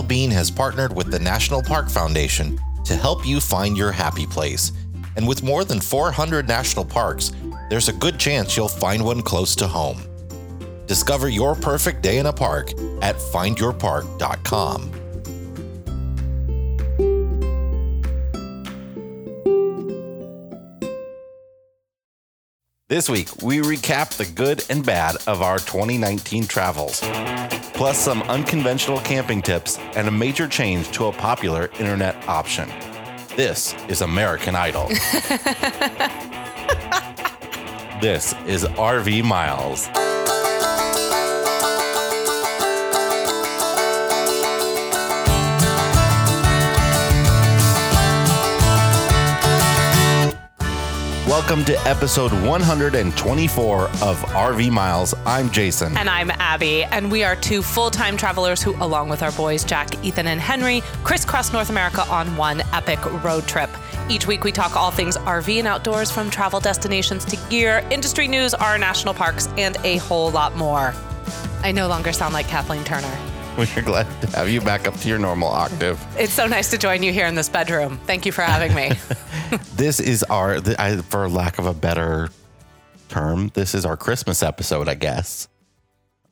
Bean has partnered with the National Park Foundation to help you find your happy place. And with more than 400 national parks, there's a good chance you'll find one close to home. Discover your perfect day in a park at findyourpark.com. This week, we recap the good and bad of our 2019 travels, plus some unconventional camping tips and a major change to a popular internet option. This is American Idol. this is RV Miles. Welcome to episode 124 of RV Miles. I'm Jason. And I'm Abby, and we are two full time travelers who, along with our boys Jack, Ethan, and Henry, crisscross North America on one epic road trip. Each week, we talk all things RV and outdoors from travel destinations to gear, industry news, our national parks, and a whole lot more. I no longer sound like Kathleen Turner. We're glad to have you back up to your normal octave. It's so nice to join you here in this bedroom. Thank you for having me. this is our, for lack of a better term, this is our Christmas episode, I guess.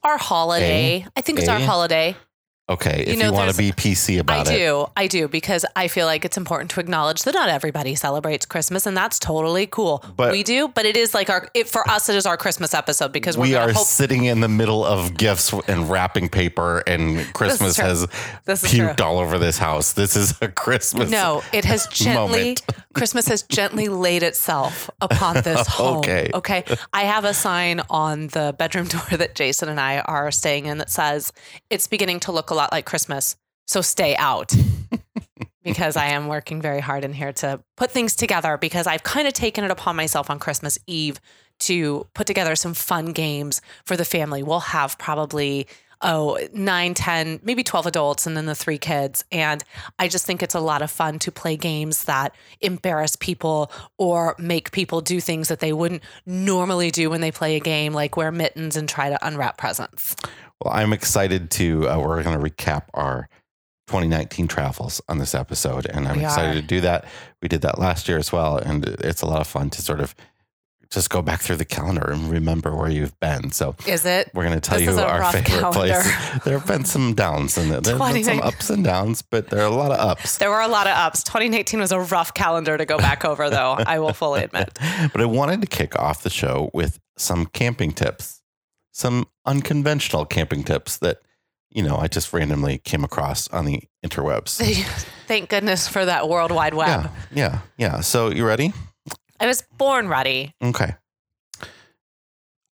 Our holiday. A? I think it's A? our eh? holiday. Okay, if you, You want to be PC about I it. I do. I do because I feel like it's important to acknowledge that not everybody celebrates Christmas, and that's totally cool. But- we do, but it is like our it, for us. It is our Christmas episode because we're We are hope. sitting in the middle of gifts and wrapping paper, and Christmas has This puked true. all over this house. This is a Christmas. No, it has gently moment. Christmas has gently laid itself upon this home. Okay. Okay. I have a sign on the bedroom door that Jason and I are staying in that says it's beginning to look a lot like Christmas. So stay out. because I am working very hard in here to put things together because I've kind of taken it upon myself on Christmas Eve to put together some fun games for the family. We'll have probably oh, nine, 10, maybe 12 adults and then the three kids. And I just think it's a lot of fun to play games that embarrass people or make people do things that they wouldn't normally do when they play a game, like wear mittens and try to unwrap presents. Well, I'm excited to. Uh, we're going to recap our 2019 travels on this episode, and I'm We excited are. to do that. We did that last year as well, and it's a lot of fun to sort of just go back through the calendar and remember where you've been. So Is it? we're going to tell This you our favorite calendar. places. There have been some downs and there have been some ups and downs, but there are a lot of ups. There were a lot of ups. 2019 was a rough calendar to go back over, though, I will fully admit. But I wanted to kick off the show with some camping tips, some unconventional camping tips that, you know, I just randomly came across on the interwebs. Thank goodness for that World Wide Web. Yeah, yeah, yeah. So you ready? I was born ready. Okay.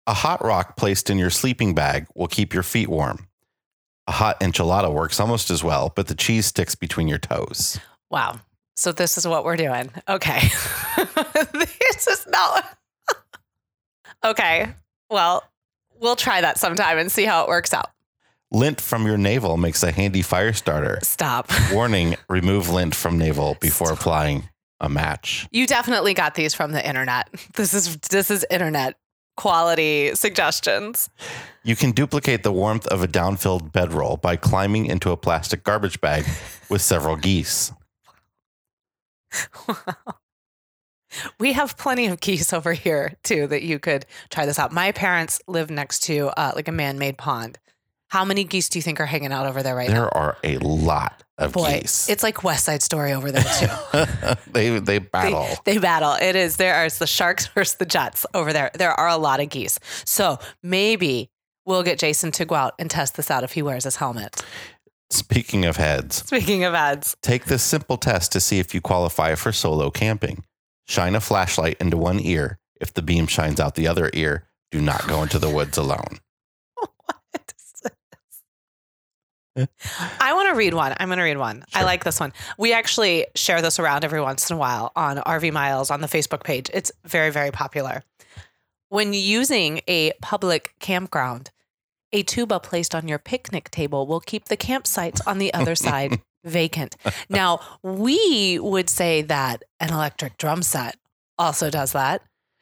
A hot rock placed in your sleeping bag will keep your feet warm. A hot enchilada works almost as well, but the cheese sticks between your toes. Wow. So this is what we're doing. Okay. this is not. okay. Well, we'll try that sometime and see how it works out. Lint from your navel makes a handy fire starter. Stop. Warning, remove lint from navel before applying a match. You definitely got these from the internet. This is this is internet quality suggestions. You can duplicate the warmth of a down-filled bedroll by climbing into a plastic garbage bag with several geese. Wow. We have plenty of geese over here too that you could try this out. My parents live next to uh, like a man-made pond. How many geese do you think are hanging out over there right now? There are a lot of Boy, geese. it's like West Side Story over there too. they they They- battle. They, battle. It is there are the sharks versus the jets over there. There are a lot of geese. So maybe we'll get Jason to go out and test this out if he wears his helmet. Speaking of heads, Speaking of heads. take this simple test to see if you qualify for solo camping. Shine a flashlight into one ear. If the beam shines out the other ear, do not go into the woods alone. I want to read one. I'm going to read one. I like this one. We actually share this around every once in a while on RV Miles on the Facebook page. It's very, very popular. When using a public campground, a tuba placed on your picnic table will keep the campsites on the other side vacant. Now, we would say that an electric drum set also does that.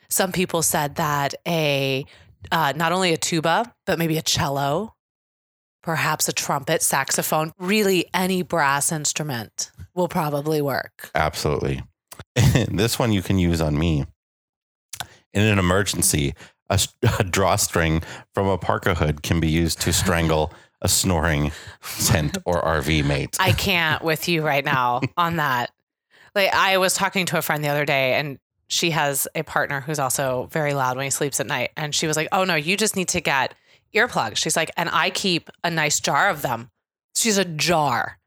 Some people said that a uh, not only a tuba, but maybe a cello perhaps a trumpet, saxophone, really any brass instrument will probably work. Absolutely. this one you can use on me. In an emergency, a, a, drawstring from a parka hood can be used to strangle a snoring tent or RV mate. I can't with you right now on that. Like I was talking to a friend the other day and she has a partner who's also very loud when he sleeps at night and she was like, "Oh no, you just need to get earplugs." She's like, "And I keep a nice jar of them." She's a jar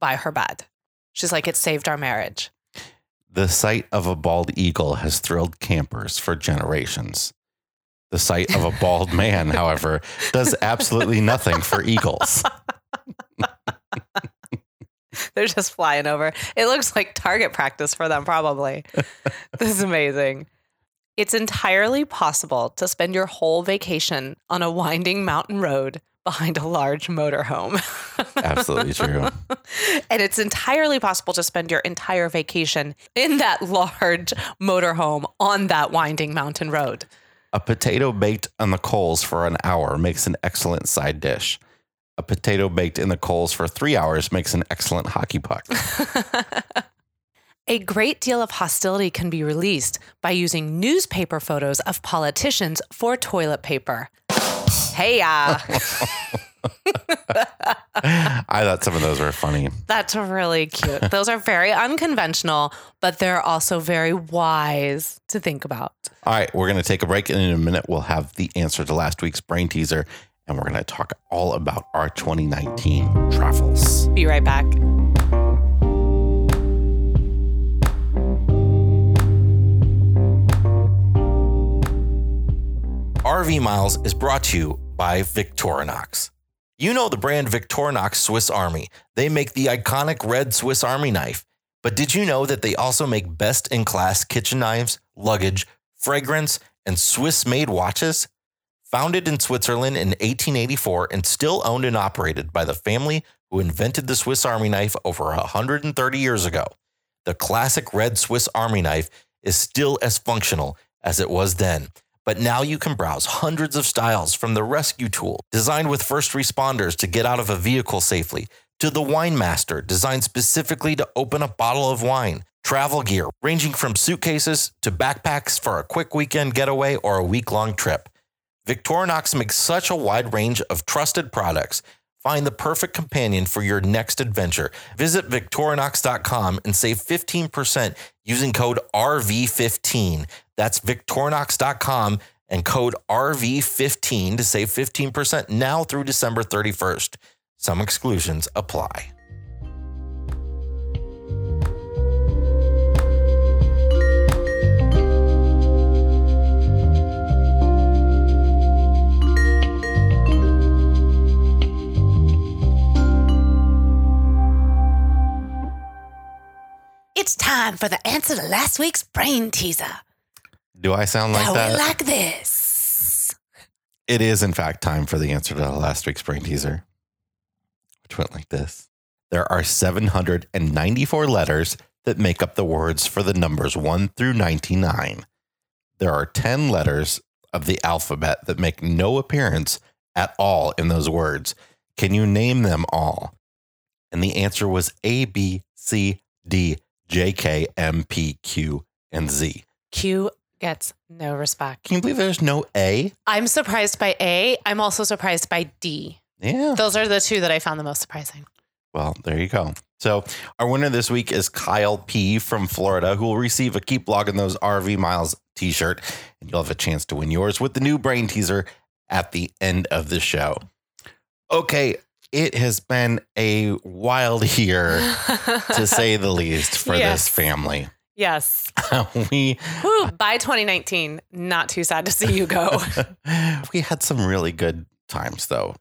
by her bed. She's like, "It saved our marriage." The sight of a bald eagle has thrilled campers for generations. The sight of a bald man, however, does absolutely nothing for eagles. They're just flying over. It looks like target practice for them, probably. this is amazing. It's entirely possible to spend your whole vacation on a winding mountain road behind a large motorhome. Absolutely true. and it's entirely possible to spend your entire vacation in that large motorhome on that winding mountain road. A potato baked on the coals for an hour makes an excellent side dish. A potato baked in the coals for three hours makes an excellent hockey puck. A great deal of hostility can be released by using newspaper photos of politicians for toilet paper. Hey, uh. I thought some of those were funny. That's really cute. Those are very unconventional, but they're also very wise to think about. All right, we're going to take a break. And in a minute, we'll have the answer to last week's brain teaser. And we're going to talk all about our 2019 travels. Be right back. RV Miles is brought to you by Victorinox. You know the brand Victorinox Swiss Army. They make the iconic red Swiss Army knife. But did you know that they also make best in class kitchen knives, luggage, fragrance, and Swiss made watches? Founded in Switzerland in 1884 and still owned and operated by the family who invented the Swiss Army knife over 130 years ago, the classic red Swiss Army knife is still as functional as it was then but now you can browse hundreds of styles from the rescue tool, designed with first responders to get out of a vehicle safely, to the Wine Master, designed specifically to open a bottle of wine, travel gear ranging from suitcases to backpacks for a quick weekend getaway or a week long trip. Victorinox makes such a wide range of trusted products. Find the perfect companion for your next adventure. Visit Victorinox.com and save 15% using code RV15. That's Victorinox.com and code RV15 to save 15% now through December 31st. Some exclusions apply. It's time for the answer to last week's brain teaser. Do I sound like How that? like this. it is, in fact, time for the answer to last week's brain teaser, which went like this There are 794 letters that make up the words for the numbers 1 through 99. There are 10 letters of the alphabet that make no appearance at all in those words. Can you name them all? And the answer was A, B, C, D, J, K, M, P, Q, and Z. Q gets no respect. Can you believe there's no A? I'm surprised by A. I'm also surprised by D. Yeah. Those are the two that I found the most surprising. Well, there you go. So, our winner this week is Kyle P from Florida, who will receive a Keep Logging Those RV Miles t shirt. And you'll have a chance to win yours with the new brain teaser at the end of the show. Okay, it has been a wild year, to say the least, for Yes. this family. Yes. we Whew, by 2019, not too sad to see you go. we had some really good times though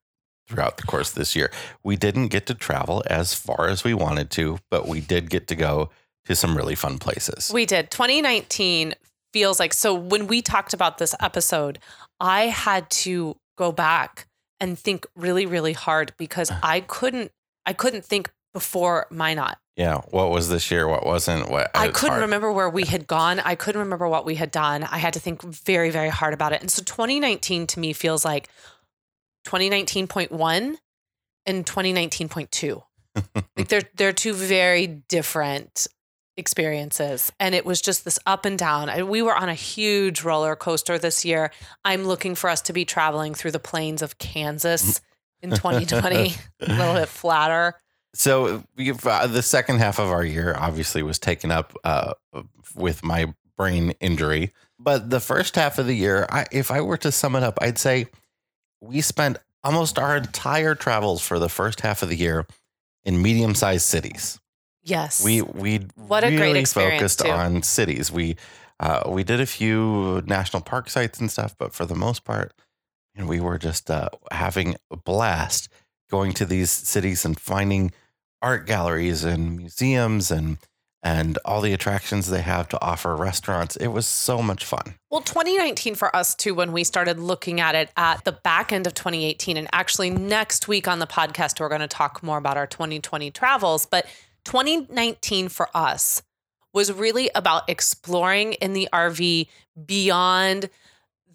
throughout the course of this year. We didn't get to travel as far as we wanted to, but we did get to go to some really fun places. we did. 2019 feels like so when we talked about this episode, I had to go back and think really, really hard because uh. I couldn't I couldn't think before Minot. Yeah, what was this year? What wasn't? What I couldn't hard. remember where we had gone. I couldn't remember what we had done. I had to think very, very hard about it. And so 2019 to me feels like 2019.1 and 2019.2. like they're they're two very different experiences and it was just this up and down and we were on a huge roller coaster this year i'm looking for us to be traveling through the plains of kansas in 2020 a little bit flatter So we've, uh, the second half of our year obviously was taken up uh, with my brain injury, but the first half of the year, I, if I were to sum it up, I'd say we spent almost our entire travels for the first half of the year in medium-sized cities. yes We we What a great really experience, focused too. on cities. We uh, we did a few national park sites and stuff, but for the most part, you know, we were just uh, having a blast going to these cities and finding art galleries and museums and and all the attractions they have to offer restaurants. It was so much fun. Well, 2019 for us too, when we started looking at it at the back end of 2018. And actually, next week on the podcast, we're going to talk more about our 2020 travels. But 2019 for us was really about exploring in the RV beyond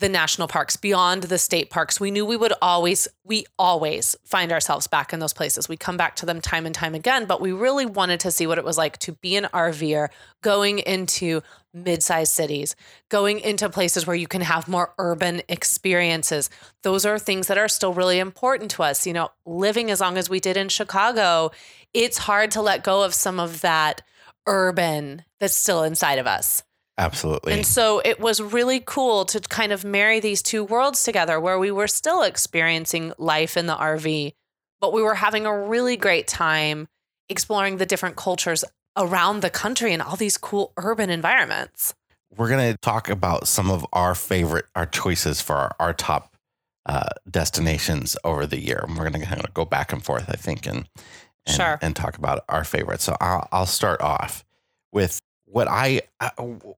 the national parks, beyond the state parks. We knew we would always, we always find ourselves back in those places. We come back to them time and time again, but we really wanted to see what it was like to be an RVer going into mid-sized cities, going into places where you can have more urban experiences. Those are things that are still really important to us. You know, living as long as we did in Chicago, it's hard to let go of some of that urban that's still inside of us. Absolutely. And so it was really cool to kind of marry these two worlds together where we were still experiencing life in the RV, but we were having a really great time exploring the different cultures around the country and all these cool urban environments. we're going to talk about some of our favorite our choices for our, our top uh, destinations over the year and we're going to kind of go back and forth i think and and, Sure. and talk about our favorites so I'll, I'll start off with what i uh,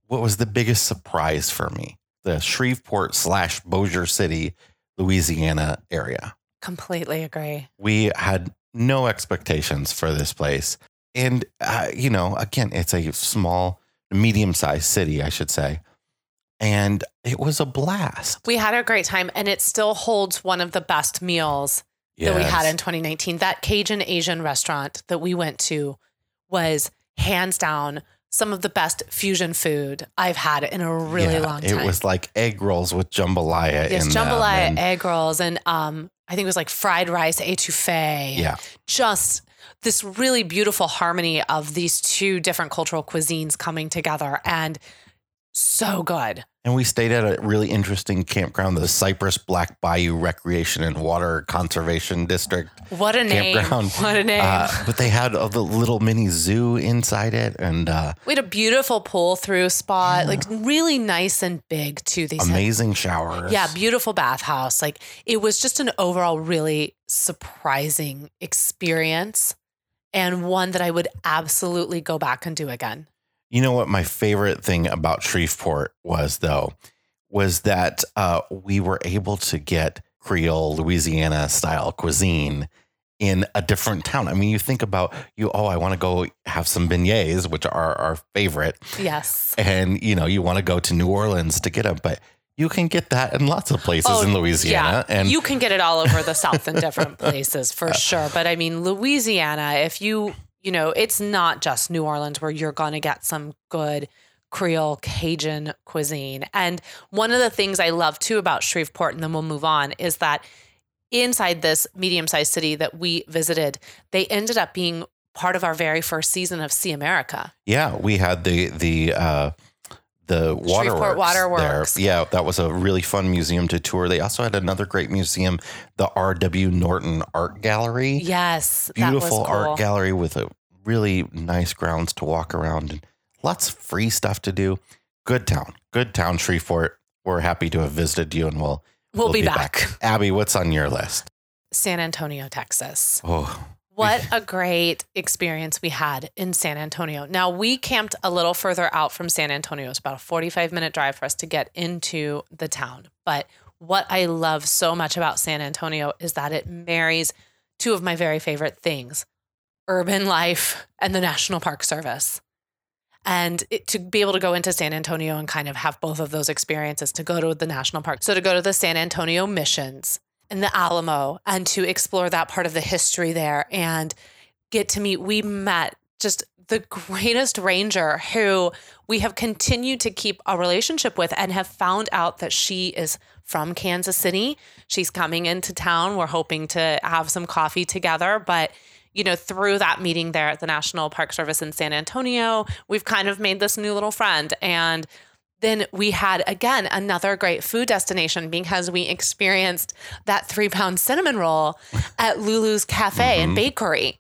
what was the biggest surprise for me? The shreveport slash bossier city louisiana area. Completely agree. we had no expectations for this place. And uh, you know again it's a small medium sized city i should say. And it was a blast. We had a great time and it still holds one of the best meals that we had in 2019. That Cajun Asian restaurant that we went to was hands down some of the best fusion food I've had in a really Yeah, long time. it was like egg rolls with jambalaya yes, jambalaya, and- egg rolls, and um, I think it was like fried rice, etouffee. yeah just this really beautiful harmony of these two different cultural cuisines coming together, and so good. and we stayed at a really interesting campground the cypress black bayou recreation and water conservation district What a name! Campground. What a name! uh, but they had a the little mini zoo inside it and uh, We had a beautiful pull through spot, like really nice and big too. They said, amazing showers yeah, beautiful bathhouse. Like it was just an overall really surprising experience, and one that I would absolutely go back and do again. You know what my favorite thing about Shreveport was though was that uh, we were able to get Creole Louisiana style cuisine in a different town. I mean, you think about you. Oh, I want to go have some beignets, which are our favorite, Yes. and you know you want to go to New Orleans to get them, but you can get that in lots of places Oh, in Louisiana. Yeah, And you can get it all over the South in different places for sure. But I mean, Louisiana, if you, you know, it's not just New Orleans where you're going to get some good Creole Cajun cuisine. And one of the things I love too about Shreveport, and then we'll move on, is that inside this medium sized city that we visited, they ended up being part of our very first season of See America. Yeah, we had the the uh the waterworks. Shreveport Waterworks. There. Yeah, that was a really fun museum to tour. They also had another great museum, the R.W. Norton Art Gallery. Yes. Beautiful that was cool. art gallery with a really nice grounds to walk around and lots of free stuff to do. Good town. Good town, Shreveport. We're happy to have visited you and we'll We'll, be, back. Abby, what's on your list? San Antonio, Texas. Oh, What a great experience we had in San Antonio. Now, we camped a little further out from San Antonio. It's about a 45 minute drive for us to get into the town. But what I love so much about San Antonio is that it marries two of my very favorite things urban life and the National Park Service. And it, to be able to go into San Antonio and kind of have both of those experiences to go to the national park. So, to go to the San Antonio missions in the Alamo and to explore that part of the history there and get to meet. We met just the greatest ranger who we have continued to keep a relationship with and have found out that she is from Kansas City. She's coming into town. We're hoping to have some coffee together, but you know, through that meeting there at the National Park Service in San Antonio, we've kind of made this new little friend and then we had again another great food destination because we experienced that three pound cinnamon roll at Lulu's Cafe mm-hmm. and Bakery.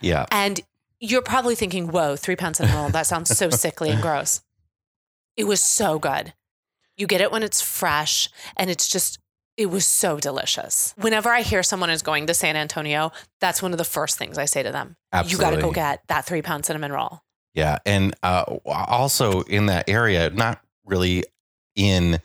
Yeah. And you're probably thinking, whoa, three pound cinnamon roll. That sounds so sickly and gross. It was so good. You get it when it's fresh and it's just, it was so delicious. Whenever I hear someone is going to San Antonio, that's one of the first things I say to them. Absolutely. You got to go get that three pound cinnamon roll. Yeah. And uh, also in that area, not really in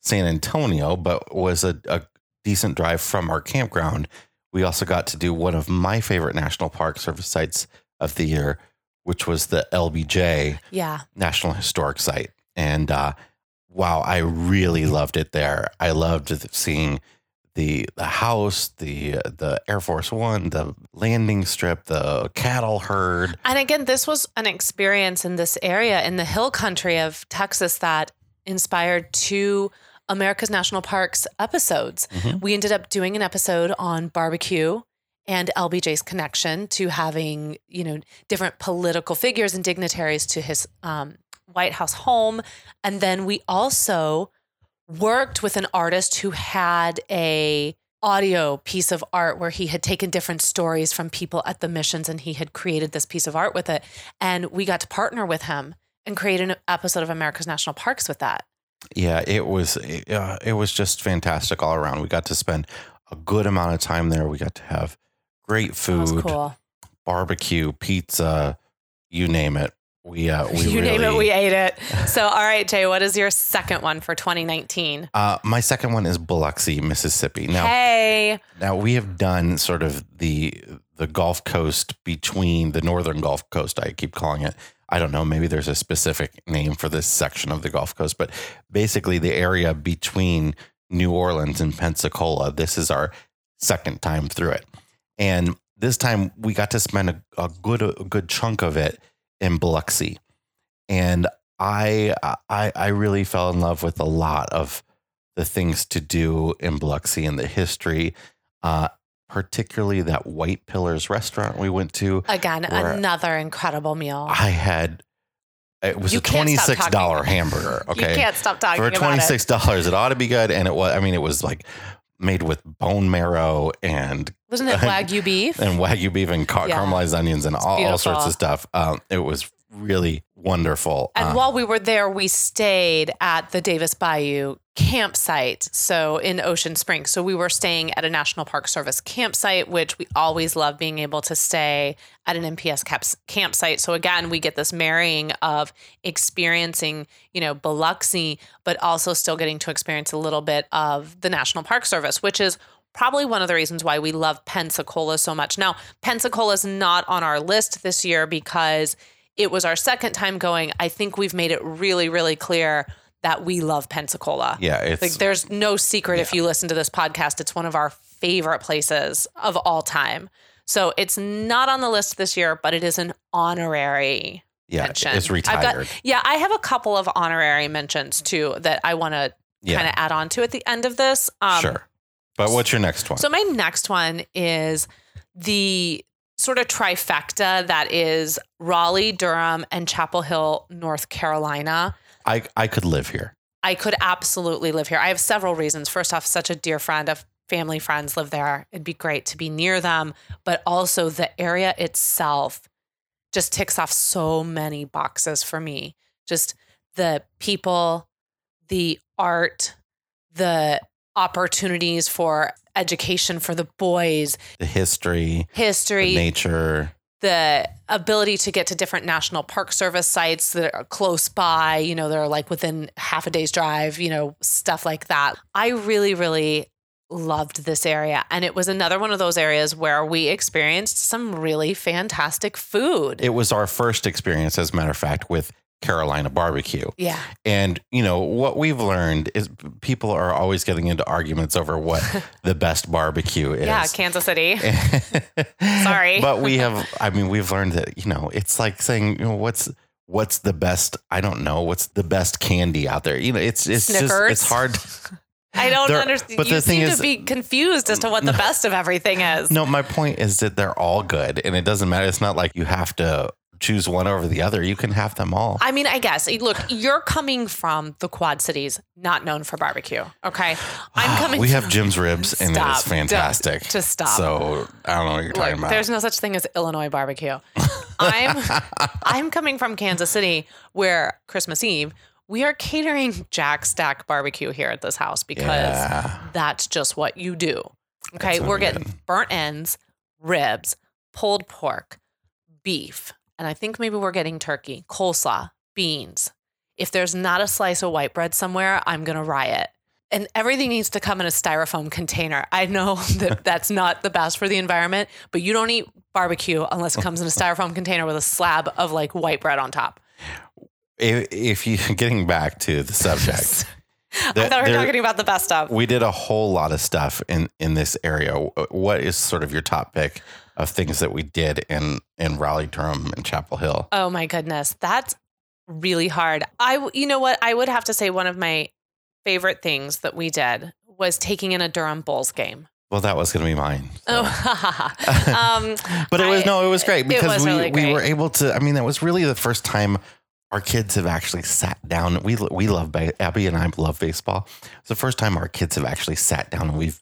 San Antonio, but was a, a decent drive from our campground. We also got to do one of my favorite National Park Service sites of the year, which was the LBJ yeah. National Historic Site. And uh, wow, I really loved it there. I loved seeing the the house, the the Air Force One, the landing strip, the cattle herd. And again, this was an experience in this area in the hill country of Texas that inspired two America's National Parks episodes. Mm-hmm. We ended up doing an episode on barbecue and LBJ's connection to having, you know, different political figures and dignitaries to his um, White House home. And then we also worked with an artist who had a audio piece of art where he had taken different stories from people at the missions and he had created this piece of art with it and we got to partner with him and create an episode of America's National Parks with that. Yeah, it was uh, it was just fantastic all around. We got to spend a good amount of time there. We got to have great food, cool. barbecue, pizza, you name it. We uh, we you really, name it, we ate it. So, all right, Jay, what is your second one for 2019? Uh, my second one is Biloxi, Mississippi. Now, hey, now we have done sort of the the Gulf Coast between the northern Gulf Coast. I keep calling it. I don't know. Maybe there's a specific name for this section of the Gulf Coast, but basically the area between New Orleans and Pensacola. This is our second time through it, and this time we got to spend a, a good a good chunk of it in Biloxi, and I I I really fell in love with a lot of the things to do in Biloxi and the history. Uh, particularly that White Pillars restaurant we went to. Again, another incredible meal. I had it was you a twenty six dollar hamburger. Okay, you can't stop talking for twenty six dollars. It. it ought to be good, and it was. I mean, it was like made with bone marrow and wasn't it wagyu beef and wagyu beef and car- yeah. caramelized onions and all, all, sorts of stuff. Um, it was really wonderful. And um, while we were there, we stayed at the Davis Bayou campsite, so in Ocean Springs. So we were staying at a National Park Service campsite, which we always love being able to stay at an NPS caps- campsite. So again, we get this marrying of experiencing, you know, Biloxi, but also still getting to experience a little bit of the National Park Service, which is probably one of the reasons why we love Pensacola so much. Now, Pensacola is not on our list this year because it was our second time going. I think we've made it really, really clear that we love Pensacola. Yeah, it's like there's no secret yeah. if you listen to this podcast, it's one of our favorite places of all time. So it's not on the list this year, but it is an honorary yeah, mention. It's retired. Got, yeah, I have a couple of honorary mentions too that I want to yeah. kind of add on to at the end of this. Um, sure. But what's your next one? So my next one is the sort of trifecta that is Raleigh, Durham, and Chapel Hill, North Carolina. I, I could live here. I could absolutely live here. I have several reasons. First off, such a dear friend of family friends live there. It'd be great to be near them, but also the area itself just ticks off so many boxes for me. Just the people, the art, the opportunities for education for the boys, the history, history, the nature, the ability to get to different national park service sites that are close by, you know, they're like within half a day's drive, you know, stuff like that. I really, really loved this area. And it was another one of those areas where we experienced some really fantastic food. It was our first experience, as a matter of fact, with Carolina barbecue. Yeah. And, you know, what we've learned is people are always getting into arguments over what the best barbecue is. Yeah, Kansas City. Sorry. But we have I mean, we've learned that, you know, it's like saying, you know, what's what's the best, I don't know, what's the best candy out there? You know, it's it's just it's hard. I don't understand. but you the thing seem is- to be confused as to what the best of everything is. No, my point is that they're all good and it doesn't matter. It's not like you have to choose one over the other. You can have them all. I mean, I guess. Look, you're coming from the Quad Cities, not known for barbecue. Okay, I'm ah, coming. we have Jim's ribs and Stop. it's fantastic. Don't- just stop. So I don't know what you're talking Look, about. there's no such thing as Illinois barbecue. I'm I'm coming from Kansas City, where Christmas Eve we are catering Jack Stack barbecue here at this house because Yeah. that's just what you do. Okay, we're getting burnt ends, ribs, pulled pork, beef, and I think maybe we're getting turkey, coleslaw, beans. If there's not a slice of white bread somewhere, I'm gonna riot. And everything needs to come in a styrofoam container. I know that that's not the best for the environment, but you don't eat barbecue unless it comes in a styrofoam container with a slab of like white bread on top. if, if you getting back to the subject, I thought we were there- talking about the best stuff. we did a whole lot of stuff in in this area. What is sort of your top pick of things that we did in in Raleigh, Durham, and Chapel Hill? Oh my goodness, that's really hard. I you know what? I would have to say one of my favorite things that we did was taking in a Durham Bulls game. Well, that was going to be mine. so. Oh, um, but it was I- no, it was great because was we really we were able to. I mean, that was really the first time our kids have actually sat down. We we love Abby and I love baseball. It's the first time our kids have actually sat down and we've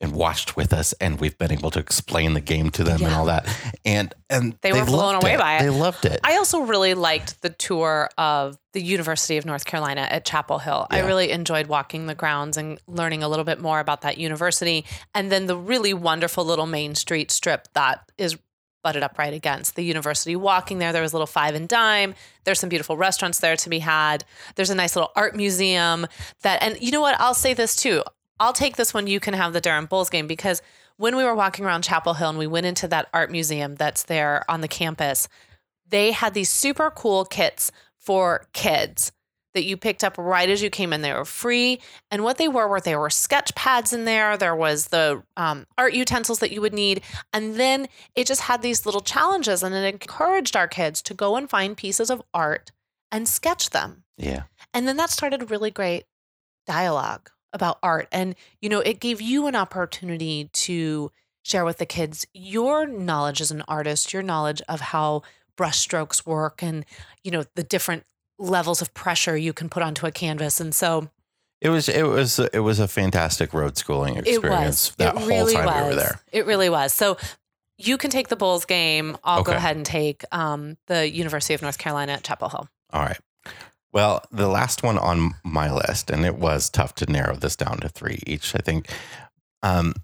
and watched with us, and we've been able to explain the game to them and all that. And and They were blown away by it. They loved it. I also really liked the tour of the University of North Carolina at Chapel Hill. I really enjoyed walking the grounds and learning a little bit more about that university. And then the really wonderful little Main Street strip that is butted up right against the university. Walking there, there was a little five and dime. There's some beautiful restaurants there to be had. There's a nice little art museum that, and you know what? I'll say this too. I'll take this one. You can have the Durham Bulls game because when we were walking around Chapel Hill and we went into that art museum that's there on the campus, they had these super cool kits for kids that you picked up right as you came in. They were free. And what they were were there were sketch pads in there. There was the um, art utensils that you would need. And then it just had these little challenges and it encouraged our kids to go and find pieces of art and sketch them. yeah. And then that started a really great dialogue about art. And, you know, it gave you an opportunity to share with the kids your knowledge as an artist, your knowledge of how brushstrokes work and, you know, the different levels of pressure you can put onto a canvas. And so It was it was it was a fantastic road schooling experience it was. that it whole really time was. we were there. It really was. So you can take the Bulls game. I'll go ahead and take um, the University of North Carolina at Chapel Hill. All right. Well, the last one on my list, and it was tough to narrow this down to three each. I think um,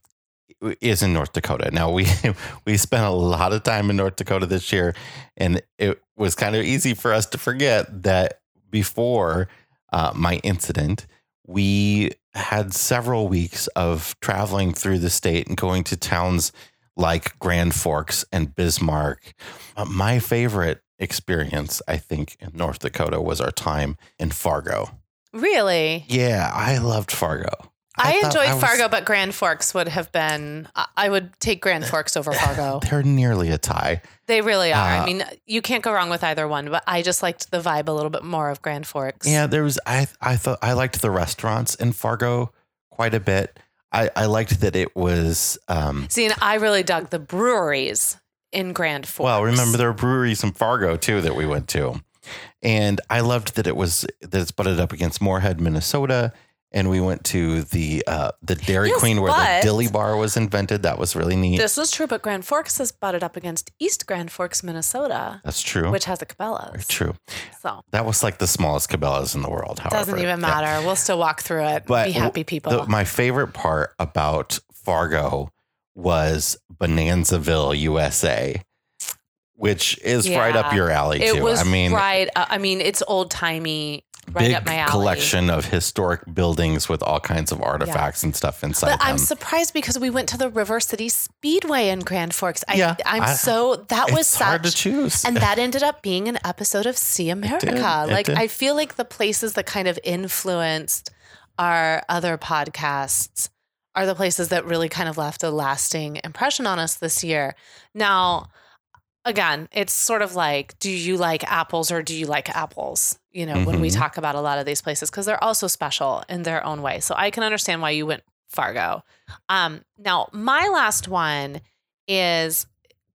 is in North Dakota. Now we we spent a lot of time in North Dakota this year, and it was kind of easy for us to forget that before uh, my incident, we had several weeks of traveling through the state and going to towns like Grand Forks and Bismarck. Uh, my favorite experience, I think, in North Dakota was our time in Fargo. Really? Yeah, I loved Fargo. I, thought enjoyed was- Fargo, but Grand Forks would have been. I- I would take Grand Forks over Fargo. They're nearly a tie. They really are. I Uh, mean, you can't go wrong with either one. But I just liked the vibe a little bit more of Grand Forks. Yeah, there was I I thought I liked the restaurants in Fargo quite a bit. I, I liked that it was um See, and I really dug the breweries in Grand Forks. well, remember there were breweries in Fargo too that we went to. And I loved that it was that it's butted up against Moorhead, Minnesota. And we went to the uh the Dairy Yes, Queen where the dilly bar was invented. That was really neat. This was true, but Grand Forks is butted up against East Grand Forks, Minnesota, That's true. which has a Very Cabela's. true. So That was like the smallest Cabela's in the world. However, doesn't even Yeah. matter. We'll still walk through it. But be happy people. The- my favorite part about Fargo was Bonanzaville, USA. which is right up your alley It too. was I mean, right. Uh, I mean, it's old timey, right big up my alley. collection of historic buildings with all kinds of artifacts and stuff inside But I'm surprised because we went to the River City Speedway in Grand Forks. I, Yeah, I'm I- so that was it's hard to choose. And that ended up being an episode of See America. did, it like did. I feel like the places that kind of influenced our other podcasts are the places that really kind of left a lasting impression on us this year. Now, again, it's sort of like, do you like apples or do you like apples? You know, when we Mhm. talk about a lot of these places, because they're also special in their own way. So I can understand why you went Fargo. Um, now, my last one is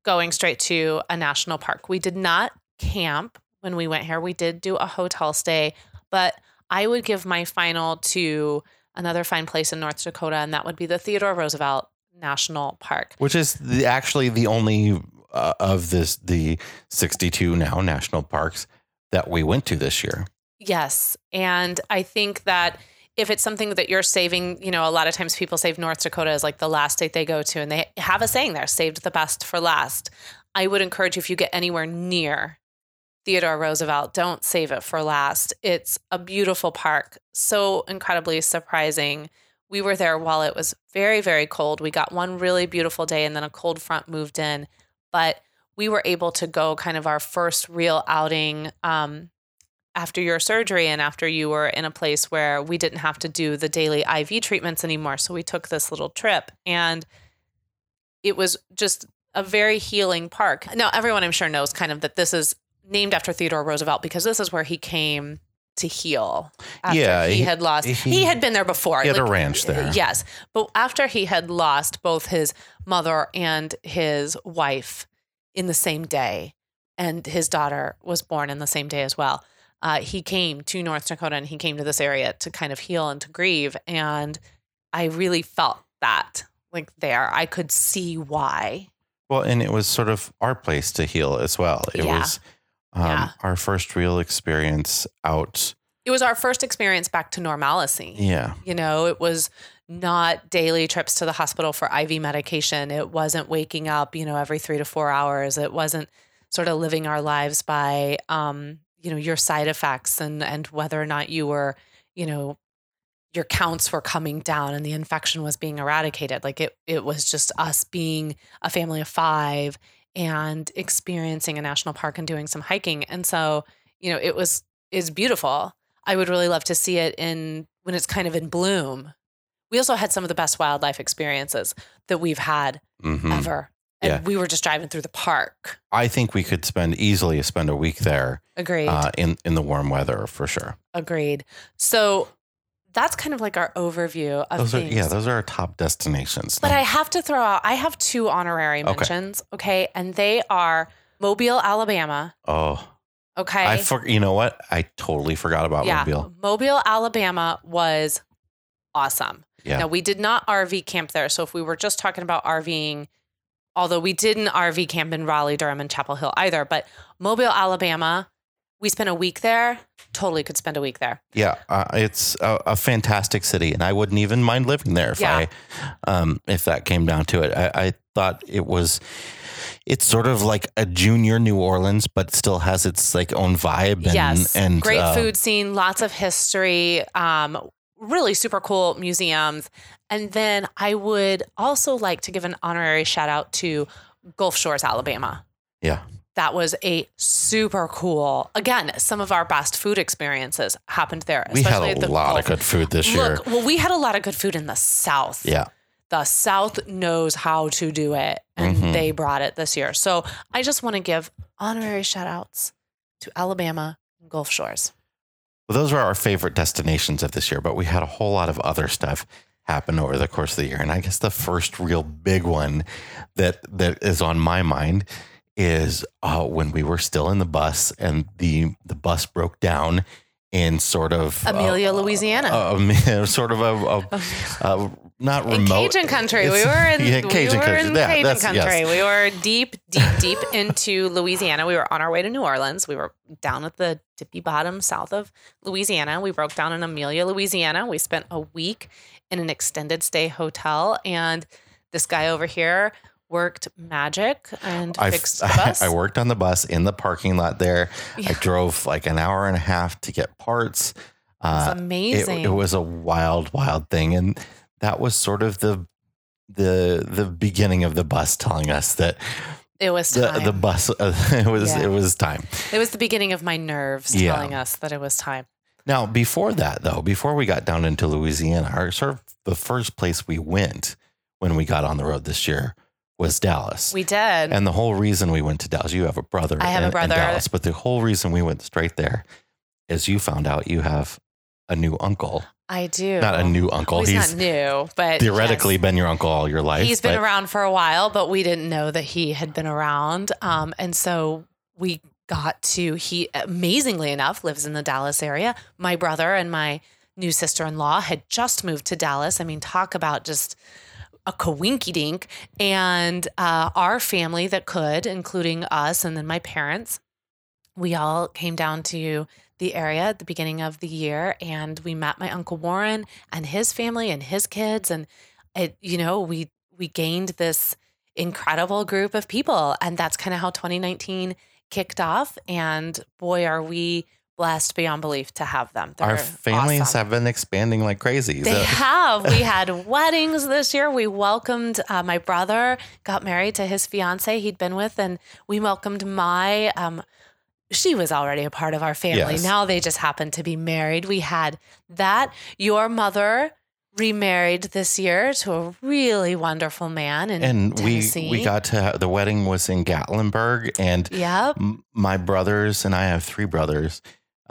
going straight to a national park. We did not camp when we went here. We did do a hotel stay, but I would give my final to another fine place in North Dakota, and that would be the Theodore Roosevelt National Park. which is the, actually the only uh, of this the 62 now national parks that we went to this year. Yes. And I think that if it's something that you're saving, you know, a lot of times people save North Dakota as like the last state they go to, and they have a saying there saved the best for last. I would encourage you if you get anywhere near Theodore Roosevelt, don't save it for last. It's a beautiful park, so incredibly surprising. We were there while it was very, very cold. We got one really beautiful day and then a cold front moved in, but we were able to go kind of our first real outing um, after your surgery and after you were in a place where we didn't have to do the daily IV treatments anymore. So we took this little trip and it was just a very healing park. Now, everyone I'm sure knows kind of that this is named after Theodore Roosevelt because this is where he came to heal. After Yeah, he, he- had lost. He, he- had been there before. he had a ranch there. Yes, but after he had lost both his mother and his wife in the same day, and his daughter was born in the same day as well. Uh, he came to North Dakota and he came to this area to kind of heal and to grieve. And I really felt that like there. I could see why. Well, and it was sort of our place to heal as well. It Yeah. was um, Yeah. our first real experience out. It was our first experience back to normalcy. Yeah. You know, it was not daily trips to the hospital for IV medication. It wasn't waking up, you know, every three to four hours. It wasn't sort of living our lives by, um, you know, your side effects and and whether or not you were, you know, your counts were coming down and the infection was being eradicated. Like it, it was just us being a family of five and experiencing a national park and doing some hiking. And so, you know, it was is beautiful. I would really love to see it in when it's kind of in bloom. We also had some of the best wildlife experiences that we've had Mhm. ever. And Yeah. we were just driving through the park. I think we could spend easily spend a week there Agreed. uh, in in the warm weather for sure. Agreed. So that's kind of like our overview of Those are things. yeah, those are our top destinations. But I have to throw out, I have two honorary Okay. mentions. Okay. And they are Mobile, Alabama. oh, Okay. I for, you know what? I totally forgot about yeah. Mobile. Mobile, Alabama was awesome. Yeah. Now, we did not RV camp there. So if we were just talking about RVing, although we didn't RV camp in Raleigh, Durham, and Chapel Hill either, but Mobile, Alabama, we spent a week there. Totally could spend a week there. Yeah, uh, it's a, a fantastic city, and I wouldn't even mind living there if Yeah. I, um, if that came down to it. I, I thought it was, it's sort of like a junior New Orleans, but still has its like own vibe. And, yes. and Great uh, food scene, lots of history, um, really super cool museums. And then I would also like to give an honorary shout out to Gulf Shores, Alabama. Yeah, That was a super cool. Again, some of our best food experiences happened there. we had a lot Gulf. of good food this year. Look, well, we had a lot of good food in the South. Yeah, The South knows how to do it, and Mhm. they brought it this year. So I just want to give honorary shout outs to Alabama and Gulf Shores. well, those were our favorite destinations of this year, but we had a whole lot of other stuff happen over the course of the year. And I guess the first real big one that that is on my mind is uh, when we were still in the bus and the the bus broke down in sort of Amelia, uh, Louisiana. uh, sort of a, a, a not in remote Cajun country, we were in yeah, Cajun we were country. in Yeah, Cajun country. yes. We were deep, deep, deep into Louisiana. We were on our way to New Orleans. We were down at the tippy bottom south of Louisiana. We broke down in Amelia, Louisiana. We spent a week in an extended stay hotel, and this guy over here worked magic and I, fixed the bus. I, worked on the bus in the parking lot there. I drove like an hour and a half to get parts. It's Uh, it, amazing. it was a wild, wild thing, and that was sort of the the the beginning of the bus telling us that It was the time. the bus uh, it was Yeah. it was time. it was the beginning of my nerves Yeah. telling us that it was time. Now, before that, though, before we got down into Louisiana, our sort of the first place we went when we got on the road this year was Dallas. We did. and the whole reason we went to Dallas, you have a brother. I have a in- in brother. Dallas, but the whole reason we went straight there is you found out you have a new uncle. I do. Not a new uncle. Well, he's, he's not new, but theoretically yes. been your uncle all your life. he's been around for a while, but we didn't know that he had been around. Um, and so we got to, he amazingly enough lives in the Dallas area. My brother and my new sister in law had just moved to Dallas. I mean, talk about just a coinky dink. And uh, our family that could, including us and then my parents, we all came down to the area at the beginning of the year and we met my uncle Warren and his family and his kids and it you know we we gained this incredible group of people and that's kind of how 2019 kicked off and boy are we blessed beyond belief to have them our They're families awesome. have been expanding like crazy. They So- have. We had weddings this year. We welcomed uh, my brother, got married to his fiance he'd been with, and we welcomed my. Um, she was already a part of our family. Yes. Now they just happened to be married. We had that. Your mother remarried this year to a really wonderful man in and we Tennessee. we got to the wedding was in Gatlinburg, and Yep. my brothers and I have three brothers.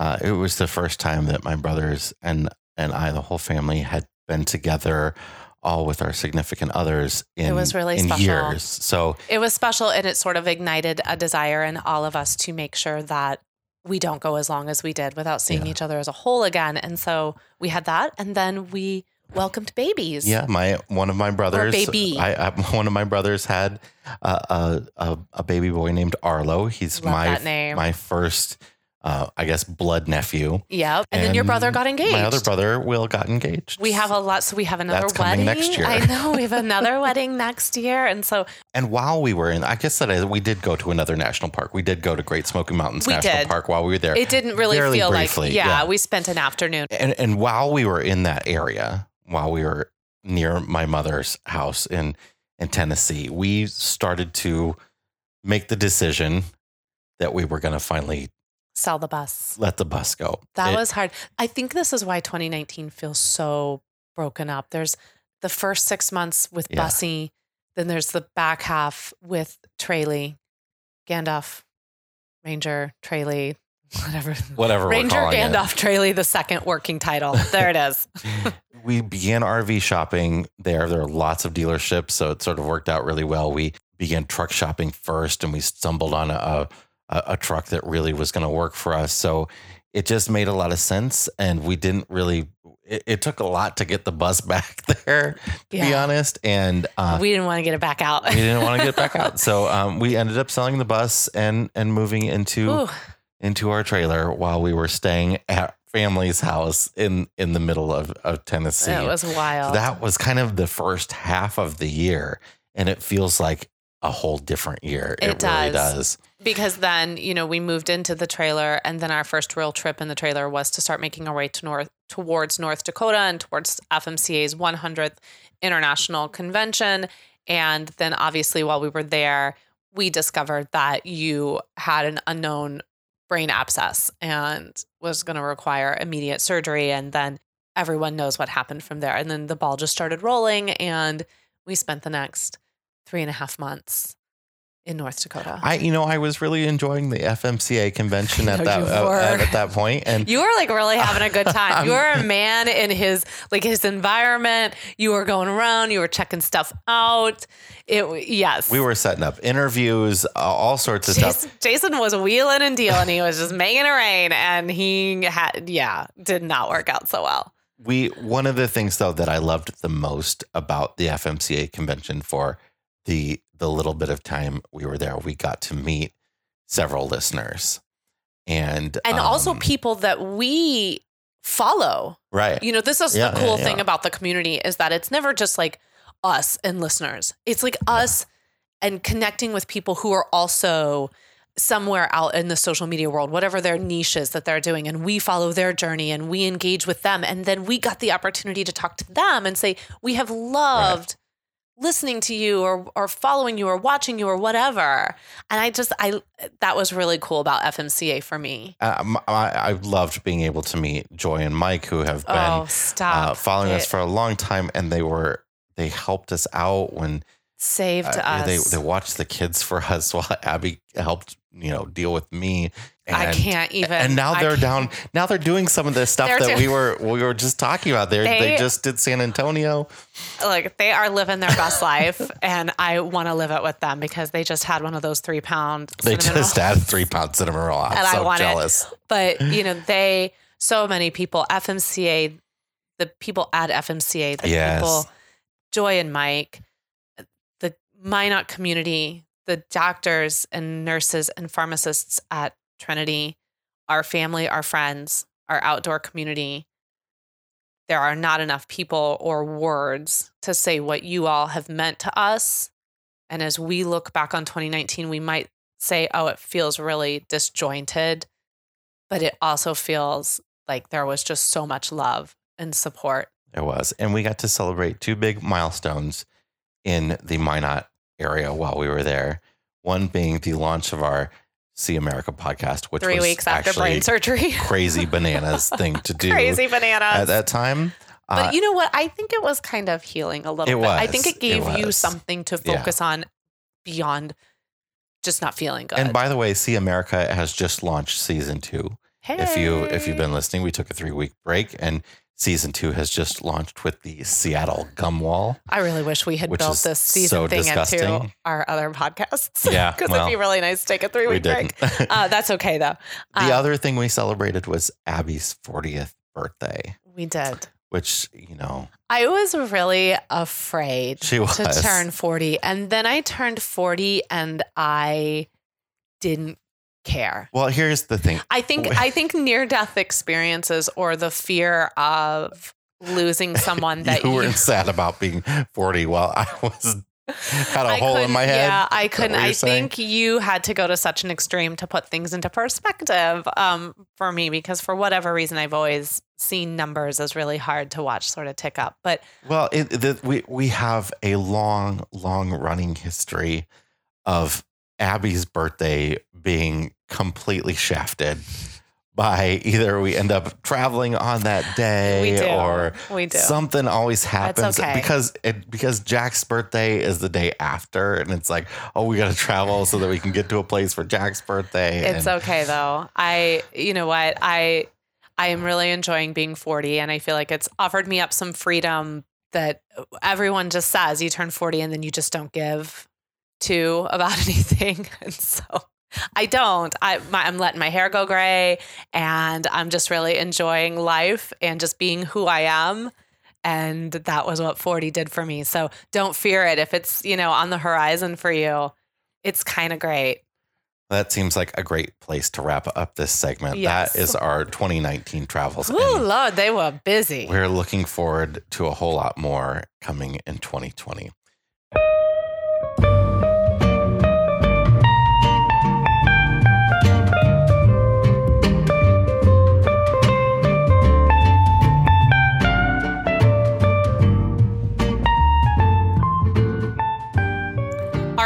Uh, it was the first time that my brothers and and I, the whole family, had been together, all with our significant others. In, was really in special. years. So It was special and it sort of ignited a desire in all of us to make sure that we don't go as long as we did without seeing Yeah. each other as a whole again. And so we had that. And then we welcomed babies. yeah, my one of my brothers, baby. I, I one of my brothers had a a, a, baby boy named Arlo. He's Love my my first, uh, I guess, blood nephew. Yep. And, then your brother got engaged. My other brother, Will, got engaged. we have a lot. So we have another That's wedding next year. I know. We have another wedding next year. And so And while we were in, I guess that I, we did go to another national park. We did go to Great Smoky Mountains We National did. Park while we were there. it didn't really feel briefly, like, yeah, yeah. we spent an afternoon. and and while we were in that area, while we were near my mother's house in in Tennessee, we started to make the decision that we were going to finally Sell the bus. let the bus go. That It- was hard. I think this is why 2019 feels so broken up. There's the first six months with Yeah. Bussy, then there's the back half with Traley, Gandalf, Ranger, Traley, whatever. whatever Ranger calling it. Gandalf Traley, the second working title. There it is. we began RV shopping there. There are lots of dealerships, so it sort of worked out really well. We began truck shopping first, and we stumbled on a a, a truck that really was going to work for us. So it just made a lot of sense, and we didn't really. It, it took a lot to get the bus back there, to be honest, and uh, we didn't want to get it back out. we didn't want to get it back out. So um, we ended up selling the bus and and moving into Ooh, into our trailer while we were staying at family's house in in the middle of, of Tennessee. it was wild. So that was kind of the first half of the year, and it feels like a whole different year. It It, really does. Because then you know we moved into the trailer and then our first real trip in the trailer was to start making our way to north towards north dakota and towards fmca's 100th international convention. And then obviously while we were there we discovered that you had an unknown brain abscess and was going to require immediate surgery and then everyone knows what happened from there. And then the ball just started rolling and we spent the next three and a half months in north dakota I, you know, I was really enjoying the FMCA convention at that uh, at, at that point, and You were like really having a good time. You were a man in his like his environment. You were going around. You were checking stuff out. It yes. we were setting up interviews, uh, all sorts of stuff. Jason, Jason was wheeling and dealing. He was just making it rain, and he had yeah did not work out so well. we one of the things though that I loved the most about the FMCA convention for the the little bit of time we were there, we got to meet several listeners, and And also um, people that we follow. right, You know, this is Yeah, the cool yeah, thing yeah. about the community is that it's never just like us and listeners. It's like us and connecting with people who are also somewhere out in the social media world, whatever their niches that they're doing, and we follow their journey and we engage with them. And then we got the opportunity to talk to them and say, We have loved listening to you or or following you or watching you or whatever. And I just I that was really cool about FMCA for me. Um, I, I loved being able to meet Joy and Mike, who have been oh, uh, following us for a long time, and they were they helped us out when saved uh, us. they they watched the kids for us while Abby helped you know deal with me. And, I can't even. And now they're down. Now they're doing some of the stuff that we were we were just talking about. They they They- just did San Antonio. Like they are living their best life, and I want to live it with them because they just had one of those three pound. They just rolls. had three pound cinnamon roll. I'm And I so want it. jealous. but you know they so many people FMCA, the people at FMCA, the Yes. people, Joy and Mike, Minot community, the doctors and nurses and pharmacists at Trinity, our family, our friends, our outdoor community. There are not enough people or words to say what you all have meant to us. And as we look back on 2019, we might say, oh, it feels really disjointed, but it also feels like there was just so much love and support. There was, and we got to celebrate two big milestones in the Minot area while we were there. One being the launch of our See America podcast, which Three was weeks after actually brain surgery. crazy bananas thing to do Crazy bananas. at that time. But Uh, you know what? I think it was kind of healing a little It bit. I think it gave It you something to Yeah. focus on beyond just not feeling good. and by the way, See America has just launched season two. If you if you've been listening, we took a three week break, and season two has just launched with the Seattle Gum Wall. I really wish we had built this season so thing into our other podcasts. Yeah, because well, it'd be really nice to take a three We week break. Uh, that's okay though. the Uh, other thing we celebrated was Abby's 40th birthday, we did. which, you know, I was really afraid she was. to turn 40. And then I turned 40 and I didn't care. Well, here's the thing. I think I think near death experiences or the fear of losing someone that you you, weren't sad about being 40 while I was had a I hole in my head. Yeah, I couldn't. I saying? think you had to go to such an extreme to put things into perspective um, for me because for whatever reason I've always seen numbers as really hard to watch sort of tick up. But Well, it, the, we we have a long, long running history of Abby's birthday being completely shafted by either we end up traveling on that day do. or we do. something always happens okay. because it because Jack's birthday is the day after, and it's like, oh, we got to travel so that we can get to a place for Jack's birthday. It's and, okay though. I, you know what? I, I am really enjoying being 40 and I feel like it's offered me up some freedom that everyone just says you turn 40 and then you just don't give to about anything. And so I don't. I, my, I'm letting my hair go gray and I'm just really enjoying life and just being who I am. And that was what 40 did for me. So don't fear it. If it's, you know, on the horizon for you, it's kind of great. That seems like a great place to wrap up this segment. Yes. That is our 2019 travels. Oh, Lord, they were busy. we're looking forward to a whole lot more coming in 2020.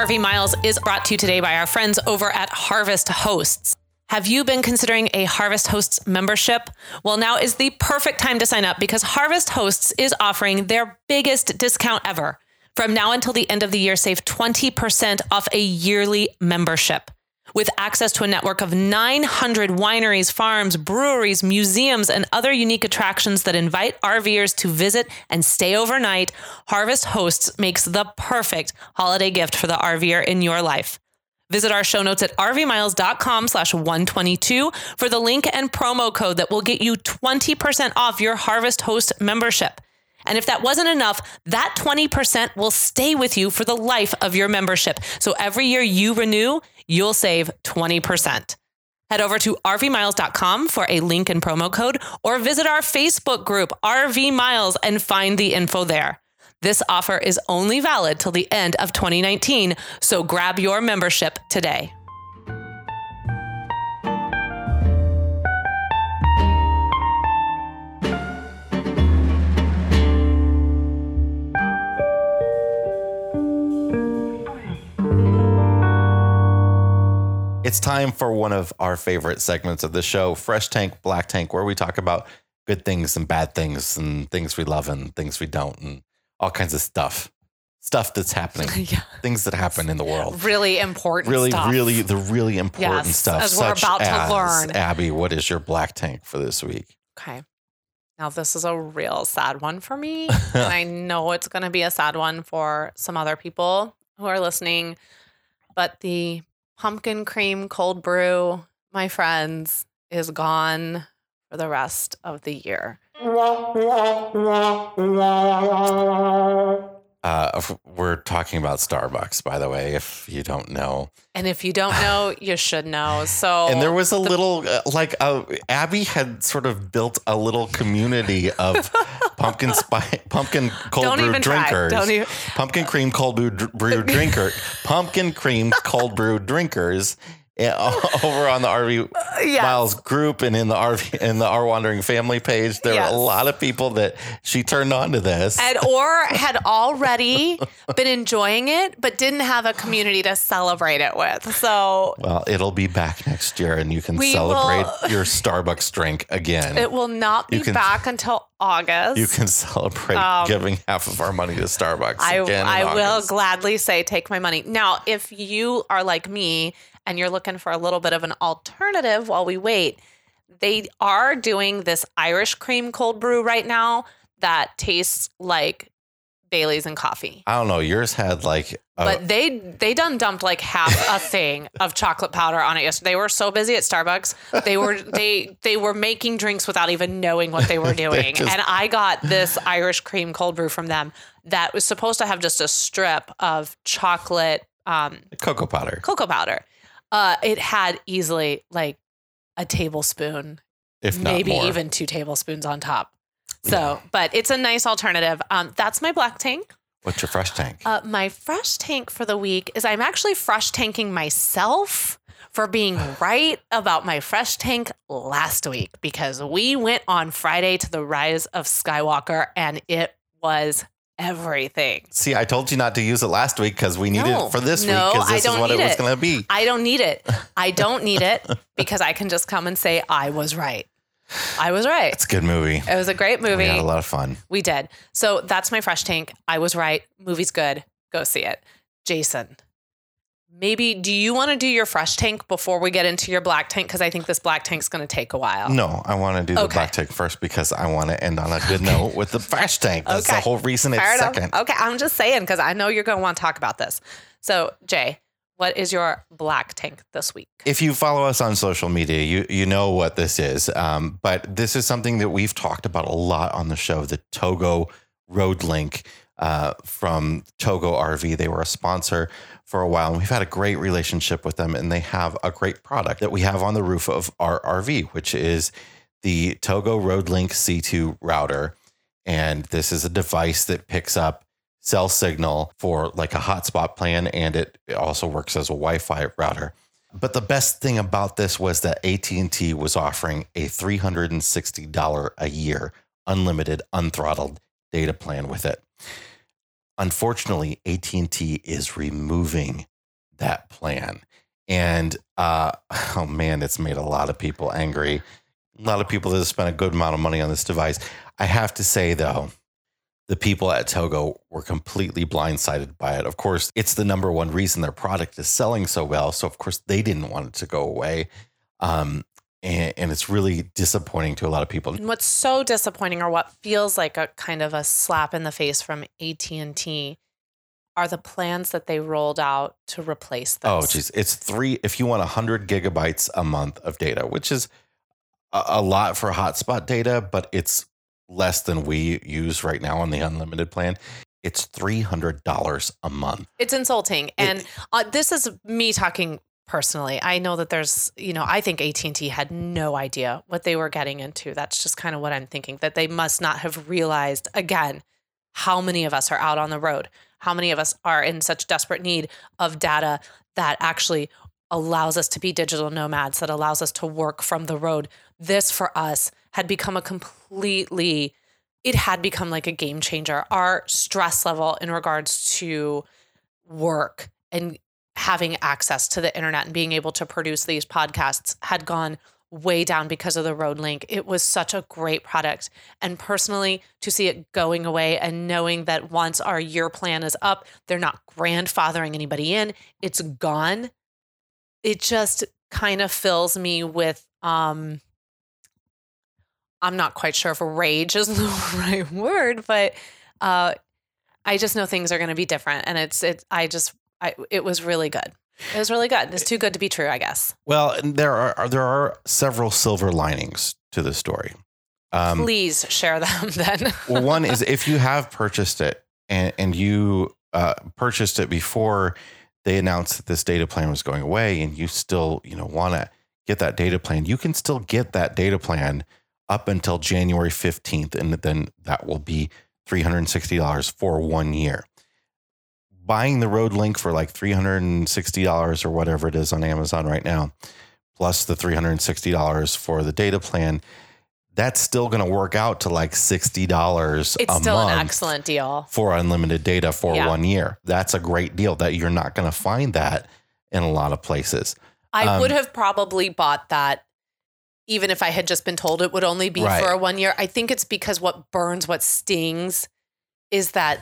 RV Miles is brought to you today by our friends over at Harvest Hosts. Have you been considering a Harvest Hosts membership? Well, now is the perfect time to sign up because Harvest Hosts is offering their biggest discount ever. From now until the end of the year, save 20% off a yearly membership. With access to a network of 900 wineries, farms, breweries, museums, and other unique attractions that invite RVers to visit and stay overnight, Harvest Hosts makes the perfect holiday gift for the RVer in your life. Visit our show notes at rvmiles.com slash 122 for the link and promo code that will get you 20% off your Harvest Host membership. And if that wasn't enough, that 20% will stay with you for the life of your membership. So every year you renew, you'll save 20%. Head over to rvmiles.com for a link and promo code or visit our Facebook group, RV Miles, and find the info there. This offer is only valid till the end of 2019, so grab your membership today. It's time for one of our favorite segments of the show, Fresh Tank, Black Tank, where we talk about good things and bad things and things we love and things we don't and all kinds of stuff. Stuff that's happening. Yeah. Things that happen in the world. Really important Really, stuff. really, the really important Yes, stuff. as we're about to learn. Abby, what is your black tank for this week? Okay. Now, this is a real sad one for me. and I know it's going to be a sad one for some other people who are listening. But the pumpkin cream cold brew, my friends, is gone for the rest of the year. Uh, we're talking about Starbucks, by the way, if you don't know. And if you don't know, you should know. So, and there was a little, uh, like, uh, Abby had sort of built a little community of pumpkin spice, pumpkin cold don't brew drinkers. even. pumpkin cream cold brew, brew drinker, pumpkin cream cold brew drinkers uh, over on the RV Yes. Miles group and in the RV in the Our Wandering Family page. There Yes. were a lot of people that she turned on to this. and or had already been enjoying it, but didn't have a community to celebrate it with. So well, it'll be back next year, and you can celebrate will- your Starbucks drink again. it will not be can- back until August. you can celebrate Um, giving half of our money to Starbucks. I, again I will gladly say take my money. Now, if you are like me and you're looking for a little bit of an alternative while we wait, they are doing this Irish cream cold brew right now that tastes like Bailey's and coffee. I don't know. Yours had like, a, But they they done dumped like half a thing of chocolate powder on it yesterday. They were so busy at Starbucks. They were they they were making drinks without even knowing what they were doing. just- and I got this Irish cream cold brew from them that was supposed to have just a strip of chocolate um, cocoa powder. cocoa powder. Uh, it had easily like a tablespoon, If not maybe more. even two tablespoons on top. So, but it's a nice alternative. Um, that's my black tank. What's your fresh tank? Uh, my fresh tank for the week is I'm actually fresh tanking myself for being right about my fresh tank last week because we went on Friday to the Rise of Skywalker and it was everything. See, I told you not to use it last week because we needed No. it for this No, week because I this is don't what it need was it. going to be. I don't need it. I don't need it because I can just come and say I was right. I was right. It's a good movie. It was a great movie. We had a lot of fun. We did. So that's my fresh tank. I was right. Movie's good. Go see it. Jason, maybe do you want to do your fresh tank before we get into your black tank? Because I think this black tank's going to take a while. No, I want to do the. Okay. black tank first because I want to end on a good note with the fresh tank. That's the whole reason it's Fair enough. second. Okay, I'm just saying because I know you're going to want to talk about this. So, Jay, what is your black tank this week? If you follow us on social media, you you know what this is. Um, but this is something that we've talked about a lot on the show. The Togo Road Link uh, from Togo RV. They were a sponsor for a while, and we've had a great relationship with them. And they have a great product that we have on the roof of our RV, which is the Togo RoadLink C2 router. And this is a device that picks up cell signal for like a hotspot plan, and it also works as a Wi-Fi router. But the best thing about this was that AT&T was offering a $360 a year unlimited unthrottled data plan with it. Unfortunately, AT&T is removing that plan. And uh, oh man, it's made a lot of people angry. A lot of people that have spent a good amount of money on this device. I have to say though, the people at Togo were completely blindsided by it. Of course, it's the number one reason their product is selling so well. So, of course, they didn't want it to go away. Um, and, and it's really disappointing to a lot of people. And what's so disappointing, or what feels like a kind of a slap in the face from AT and T, are the plans that they rolled out to replace this. Oh, geez. It's three, if you want 100 gigabytes a month of data, which is a, a lot for hotspot data, but it's less than we use right now on the unlimited plan. It's $300 a month. It's insulting, and uh, this is me talking personally. I know that there's, you know, I think AT and T had no idea what they were getting into. That's just kind of what I'm thinking. That they must not have realized again how many of us are out on the road? How many of us are in such desperate need of data that actually allows us to be digital nomads, that allows us to work from the road? This for us had become a completely, it had become like a game changer. Our stress level in regards to work and having access to the internet and being able to produce these podcasts had gone way down because of the road link. It was such a great product. And personally to see it going away and knowing that once our year plan is up they're not grandfathering anybody in it's gone. It just kind of fills me with um i'm not quite sure if rage is the right word but uh i just know things are going to be different. And it's it i just I, it was really good it was really good. It's too good to be true, I guess. Well, there are there are several silver linings to this story. Um, Please share them then. well, one is if you have purchased it and, and you uh, purchased it before they announced that this data plan was going away, and you still you know want to get that data plan, you can still get that data plan up until January fifteenth, and then that will be three hundred and sixty dollars for one year buying the road link for like $360 or whatever it is on Amazon right now, plus the $360 for the data plan, that's still going to work out to like $60 a month. it's still an excellent deal for unlimited data for yeah. one year. That's a great deal that you're not going to find that in a lot of places. I um, would have probably bought that even if I had just been told it would only be right. for a one year. I think it's because what burns, what stings is that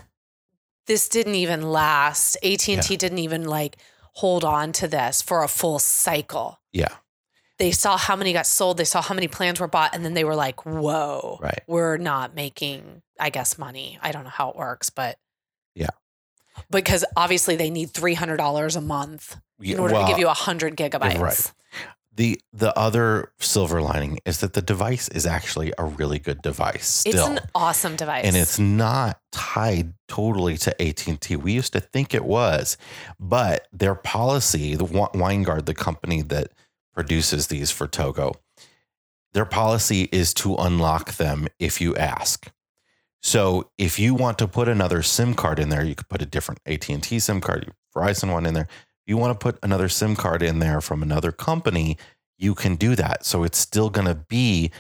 this didn't even last. AT&T yeah. didn't even like hold on to this for a full cycle. Yeah. They saw how many got sold, they saw how many plans were bought and then they were like, "Whoa. Right. We're not making I guess money. I don't know how it works, but Yeah. Because obviously they need $300 a month in order well, to give you 100 gigabytes. Right. The the other silver lining is that the device is actually a really good device. Still. It's an awesome device, and it's not tied totally to AT and T. We used to think it was, but their policy, the Winegard, the company that produces these for Togo, their policy is to unlock them if you ask. So if you want to put another SIM card in there, you could put a different AT and T SIM card, Verizon one in there you want to put another SIM card in there from another company, you can do that. So it's still going to be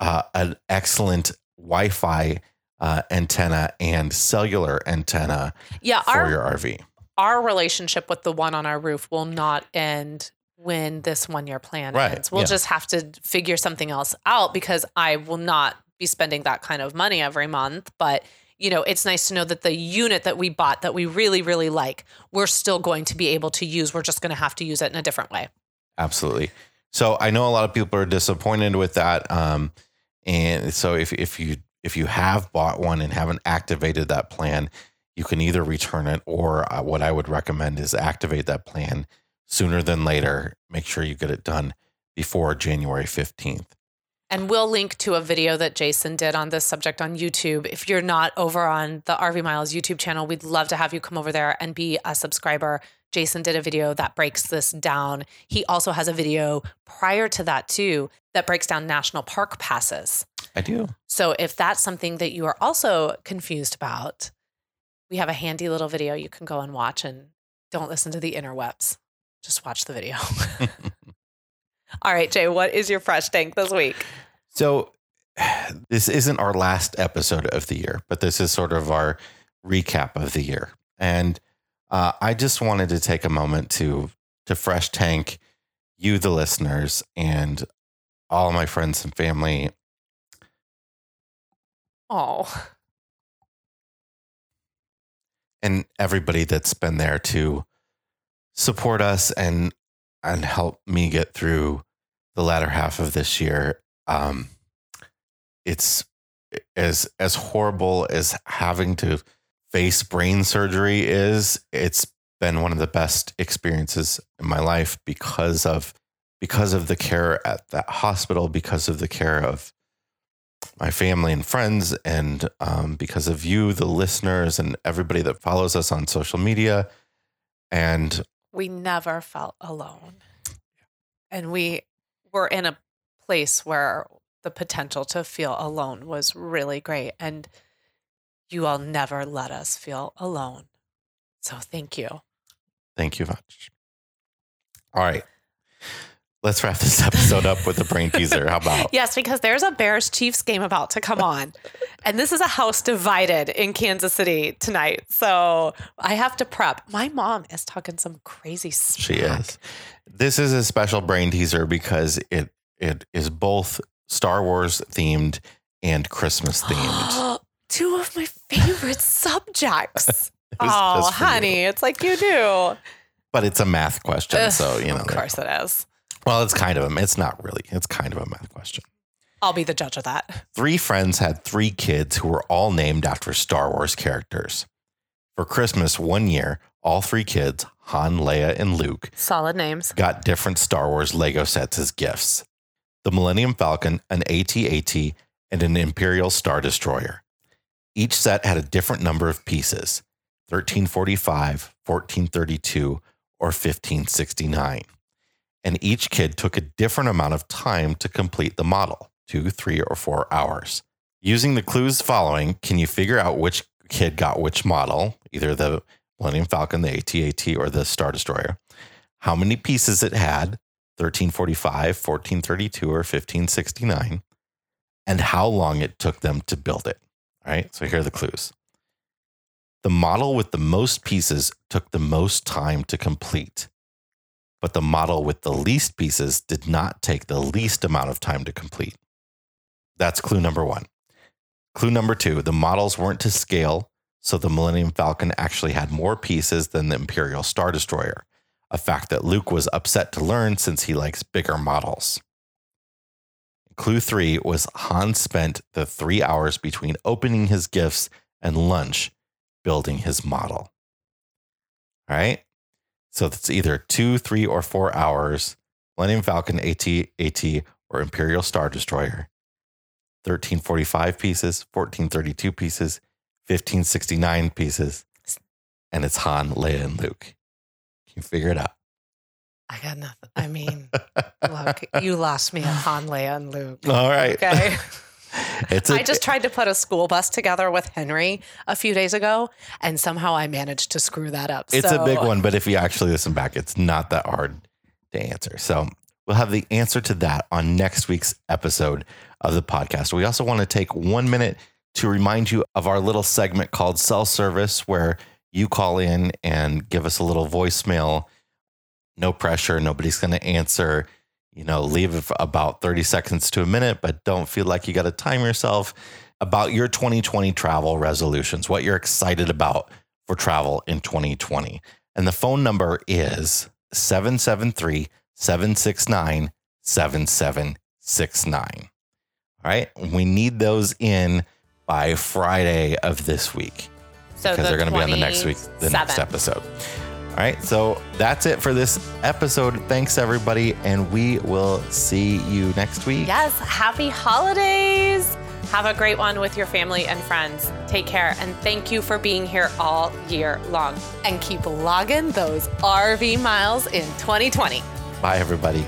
uh, an excellent Wi Fi uh, antenna and cellular antenna yeah, for our, your RV. Our relationship with the one on our roof will not end when this one year plan right. ends. We'll yeah. just have to figure something else out because I will not be spending that kind of money every month. But you know, it's nice to know that the unit that we bought that we really, really like, we're still going to be able to use. We're just going to have to use it in a different way. Absolutely. So I know a lot of people are disappointed with that. Um, and so if, if you if you have bought one and haven't activated that plan, you can either return it or uh, what I would recommend is activate that plan sooner than later. Make sure you get it done before January 15th. And we'll link to a video that Jason did on this subject on YouTube. If you're not over on the RV Miles YouTube channel, we'd love to have you come over there and be a subscriber. Jason did a video that breaks this down. He also has a video prior to that, too, that breaks down national park passes. I do. So if that's something that you are also confused about, we have a handy little video you can go and watch and don't listen to the interwebs. Just watch the video. All right, Jay, what is your fresh tank this week? So, this isn't our last episode of the year, but this is sort of our recap of the year. And uh, I just wanted to take a moment to to fresh tank you, the listeners, and all my friends and family. Oh. And everybody that's been there to support us and and help me get through the latter half of this year. Um, it's as as horrible as having to face brain surgery is. It's been one of the best experiences in my life because of because of the care at that hospital, because of the care of my family and friends, and um, because of you, the listeners, and everybody that follows us on social media. And we never felt alone. And we were in a place where the potential to feel alone was really great. And you will never let us feel alone. So thank you. Thank you much. All right. Let's wrap this episode up with a brain teaser. How about? Yes, because there's a Bears Chiefs game about to come on. and this is a house divided in Kansas City tonight. So I have to prep. My mom is talking some crazy smack. She is. This is a special brain teaser because it it is both Star Wars themed and Christmas themed. Two of my favorite subjects. oh, for you. honey, it's like you do. but it's a math question, Ugh, so you know. of course it is. Well, it's kind of a. It's not really. It's kind of a math question. I'll be the judge of that. Three friends had three kids who were all named after Star Wars characters. For Christmas one year, all three kids, Han, Leia, and Luke, Solid names. got different Star Wars Lego sets as gifts the Millennium Falcon, an AT AT, and an Imperial Star Destroyer. Each set had a different number of pieces 1345, 1432, or 1569. And each kid took a different amount of time to complete the model two, three, or four hours. Using the clues following, can you figure out which kid got which model, either the Millennium Falcon, the AT-AT, or the Star Destroyer? How many pieces it had, 1345, 1432, or 1569, and how long it took them to build it. All right, so here are the clues. The model with the most pieces took the most time to complete, but the model with the least pieces did not take the least amount of time to complete. That's clue number one. Clue number two the models weren't to scale, so the Millennium Falcon actually had more pieces than the Imperial Star Destroyer, a fact that Luke was upset to learn since he likes bigger models. Clue three was Han spent the three hours between opening his gifts and lunch building his model. All right. So it's either two, three, or four hours. Millennium Falcon, AT, AT, or Imperial Star Destroyer. 1345 pieces, 1432 pieces, 1569 pieces. And it's Han, Leia, and Luke. Can you figure it out? I got nothing. I mean, look, you lost me at Han, Leia, and Luke. All right. Okay. It's a, I just tried to put a school bus together with Henry a few days ago, and somehow I managed to screw that up. It's So- a big one, but if you actually listen back, it's not that hard to answer. So we'll have the answer to that on next week's episode of the podcast. We also want to take one minute to remind you of our little segment called Cell Service, where you call in and give us a little voicemail. No pressure, nobody's going to answer. You know, leave about 30 seconds to a minute, but don't feel like you got to time yourself about your 2020 travel resolutions, what you're excited about for travel in 2020. And the phone number is 773 769 7769. All right. We need those in by Friday of this week so because the they're going to be on the next week, the next episode. All right. So that's it for this episode. Thanks, everybody. And we will see you next week. Yes. Happy holidays. Have a great one with your family and friends. Take care. And thank you for being here all year long. And keep logging those RV miles in 2020. Bye, everybody.